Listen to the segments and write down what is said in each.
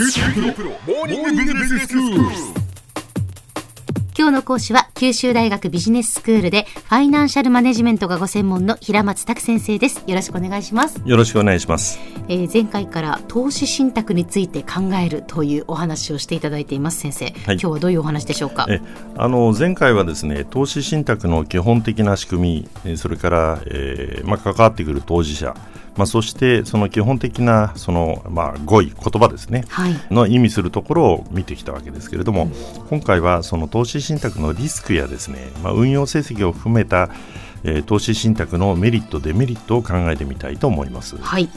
今日の講師は九州大学ビジネススクールでファイナンシャルマネジメントがご専門の平松卓先生です。よろしくお願いします、よろしくお願いします。えー前回から投資信託について考えるというお話をしていただいています先生、今日はどういうお話でしょうか？えあの前回はですね投資信託の基本的な仕組みえーそれから、えーまあ、関わってくる当事者、まあ、そしてその基本的なその、まあ、語彙言葉ですね、はい。の意味するところを見てきたわけですけれども、今回はその投資信託のリスクやですね、まあ、運用成績を含めた、えー投資信託のメリットデメリットを考えてみたいと思います。はい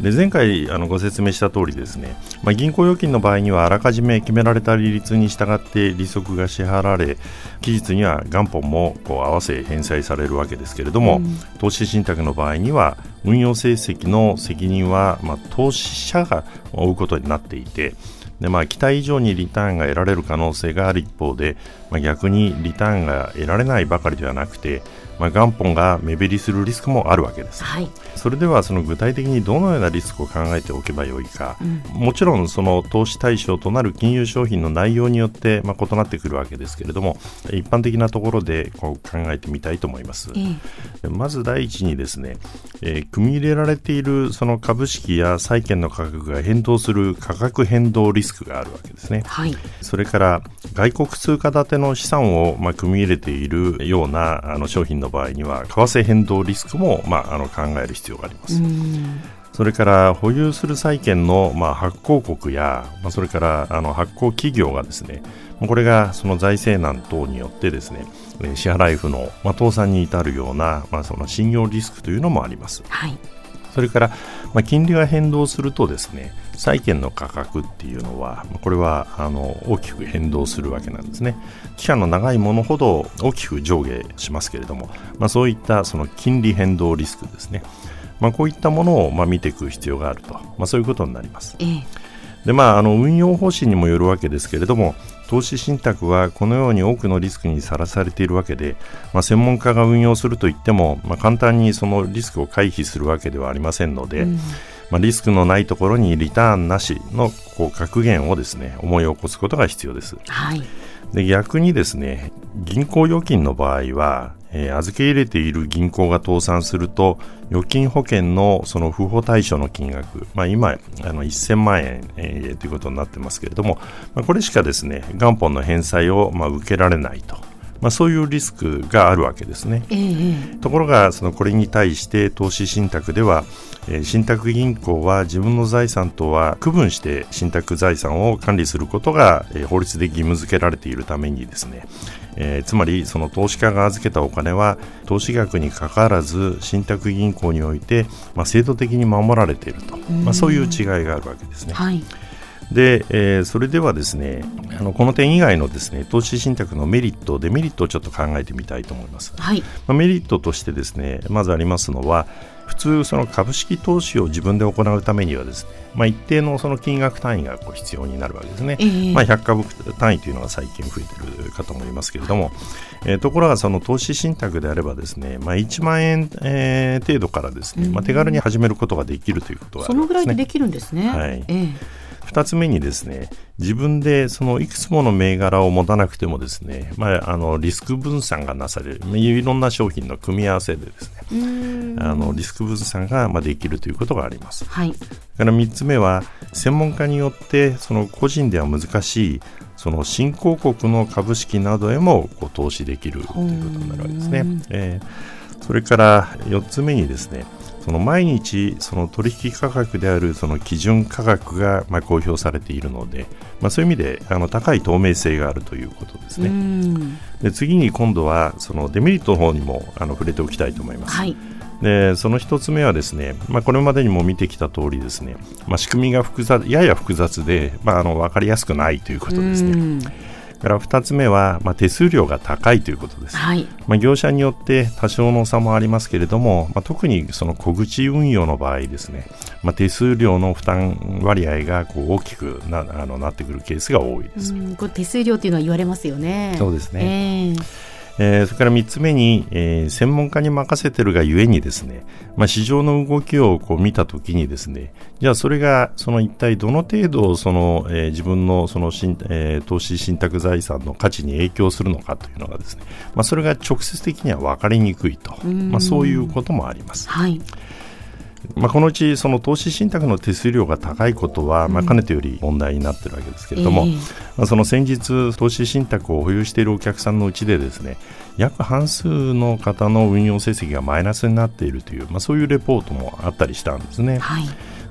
で前回あのご説明した通りですね、まあ、銀行預金の場合にはあらかじめ決められた利率に従って利息が支払われ期日には元本もこう合わせ返済されるわけですけれども、うん。投資信託の場合には運用成績の責任は、まあ、投資者が負うことになっていてで、まあ、期待以上にリターンが得られる可能性がある一方で、まあ、逆にリターンが得られないばかりではなくて、まあ、元本が目減りするリスクもあるわけです。はいそれではその具体的にどのようなリスクを考えておけばよいか、もちろんその投資対象となる金融商品の内容によってまあ異なってくるわけですけれども一般的なところでこう考えてみたいと思いますえ。ーまず第一にですね、えー組み入れられているその株式や債券の価格が変動する価格変動リスクがあるわけですね。はいそれから外国通貨建ての資産をまあ組み入れているようなあの商品の場合には為替変動リスクもまああの考える必要があります。うんそれから保有する債券のまあ発行国や、まあ、それからあの発行企業がですねこれがその財政難等によってですねえー支払い不能、まあ、倒産に至るような、まあ、その信用リスクというのもあります。はいそれから、まあ、金利が変動するとですね債券の価格っていうのはまあこれはあの大きく変動するわけなんですね。期間の長いものほど大きく上下しますけれども、まあ、そういったその金利変動リスクですね、まあ、こういったものをまあ見ていく必要があると、まあ、そういうことになります。えーでまあ、あの運用方針にもよるわけですけれども投資信託はこのように多くのリスクにさらされているわけで、まあ、専門家が運用するといっても、まあ、簡単にそのリスクを回避するわけではありませんので、まあ、リスクのないところにリターンなしのこう格言をですね思い起こすことが必要です。はいで逆にですね銀行預金の場合は、えー預け入れている銀行が倒産すると預金保険のその不法対象の金額、まあ、今あの1000万円、えーということになってますけれども、まあ、これしかですね元本の返済をまあ受けられないと、まあ、そういうリスクがあるわけですね。えーえーところがそのこれに対して投資信託では、えー信託銀行は自分の財産とは区分して信託財産を管理することが、えー法律で義務付けられているためにですね、えーつまりその投資家が預けたお金は投資額にかかわらず信託銀行において、まあ、制度的に守られていると、まあ、そういう違いがあるわけですね。はいで、えーそれではですねあのこの点以外のですね投資信託のメリットデメリットをちょっと考えてみたいと思います。はい。まあ、メリットとしてですねまずありますのは普通その株式投資を自分で行うためにはですね、まあ、一定のその金額単位がこう必要になるわけですね、ええ。まあ、100株単位というのが最近増えてるかと思いますけれども、えーところがその投資信託であればですね、まあ、1万円、えー程度からですね、まあ、手軽に始めることができるということがあそのぐらいでできるんですね。はい。えー2つ目にですね自分でそのいくつもの銘柄を持たなくてもですね、まあ、あのリスク分散がなされるいろんな商品の組み合わせでですねあのリスク分散がまあできるということがあります。はいから3つ目は専門家によってその個人では難しいその新興国の株式などへもこう投資できるということになるわけですねうん。えーそれから4つ目にですねその毎日その取引価格であるその基準価格がまあ公表されているので、まあ、そういう意味であの高い透明性があるということですうね。んで次に今度はそのデメリットの方にもあの触れておきたいと思います。はいでその一つ目はですね、まあ、これまでにも見てきた通りですね、まあ、仕組みが複雑やや複雑で、まあ、あの分かりやすくないということですね。うんから2つ目は、まあ、手数料が高いということです。はい。まあ、業者によって多少の差もありますけれども、まあ、特にその小口運用の場合ですね、まあ、手数料の負担割合がこう大きくなあのなってくるケースが多いです。うんこれ手数料っていうのは言われますよね。そうですね。えええー、それから3つ目に、えー、専門家に任せてるがゆえにですね、まあ、市場の動きをこう見たときにですね、じゃあそれがその一体どの程度その、えー、自分のその新、えー、投資信託財産の価値に影響するのかというのがですね、まあ、それが直接的には分かりにくいと、まあ、そういうこともあります。はいまあ、このうちその投資信託の手数料が高いことは、まあ、かねてより問題になっているわけですけれども、えー、まあ、その先日投資信託を保有しているお客さんのうちでですね約半数の方の運用成績がマイナスになっているという、まあ、そういうレポートもあったりしたんですね。はい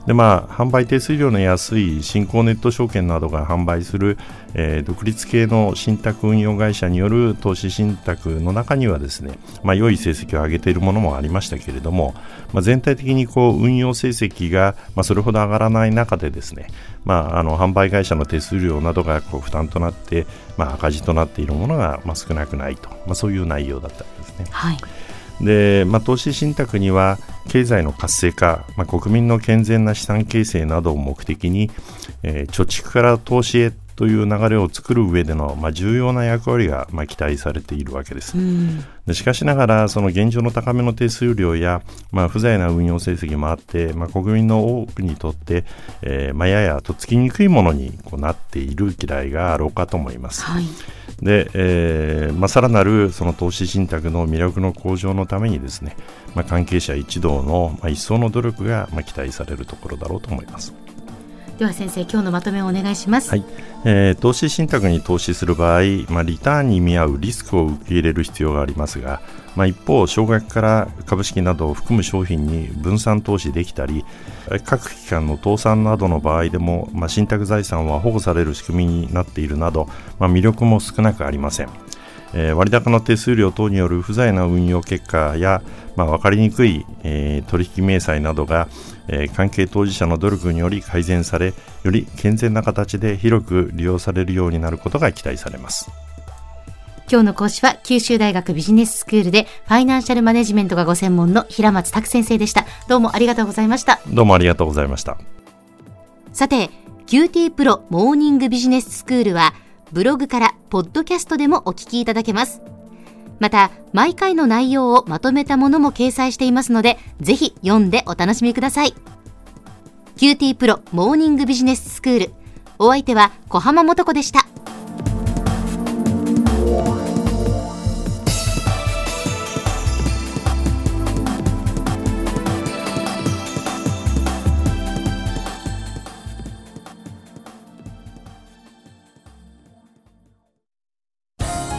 でまあ、販売手数料の安い新興ネット証券などが販売する、えー、独立系の信託運用会社による投資信託の中にはですね、まあ、良い成績を上げているものもありましたけれども、まあ、全体的にこう運用成績が、まあ、それほど上がらない中でですね、まあ、あの販売会社の手数料などがこう負担となって、まあ、赤字となっているものが、まあ、少なくないと、まあ、そういう内容だったんですね。はいで、まあ、投資信託には経済の活性化、まあ、国民の健全な資産形成などを目的に、えー、貯蓄から投資へという流れを作る上での、まあ、重要な役割が、まあ、期待されているわけです。でしかしながら、その現状の高めの手数料や、まあ、不在な運用成績もあって、まあ、国民の多くにとって、えーまあ、ややとっつきにくいものにこうなっている嫌いがあろうかと思います。はいで、えーまあ、さらなるその投資信託の魅力の向上のためにですね、まあ、関係者一同の、まあ、一層の努力が、まあ、期待されるところだろうと思います。では先生今日のまとめをお願いします、はいえー、投資信託に投資する場合、まあ、リターンに見合うリスクを受け入れる必要がありますが、まあ、一方少額から株式などを含む商品に分散投資できたり各機関の倒産などの場合でも、まあ、信託財産は保護される仕組みになっているなど、まあ、魅力も少なくありません。えー、割高の手数料等による不在な運用結果や、まあ、分かりにくい、えー、取引明細などが、えー、関係当事者の努力により改善されより健全な形で広く利用されるようになることが期待されます。今日の講師は九州大学ビジネススクールでファイナンシャルマネジメントがご専門の平松卓先生でした。どうもありがとうございました。どうもありがとうございました。さて QT プロモーニングビジネススクールはブログからポッドキャストでもお聞きいただけますまた、毎回の内容をまとめたものも掲載していますので、ぜひ読んでお楽しみください。QT プロモーニングビジネススクール。お相手は小浜もとこでした。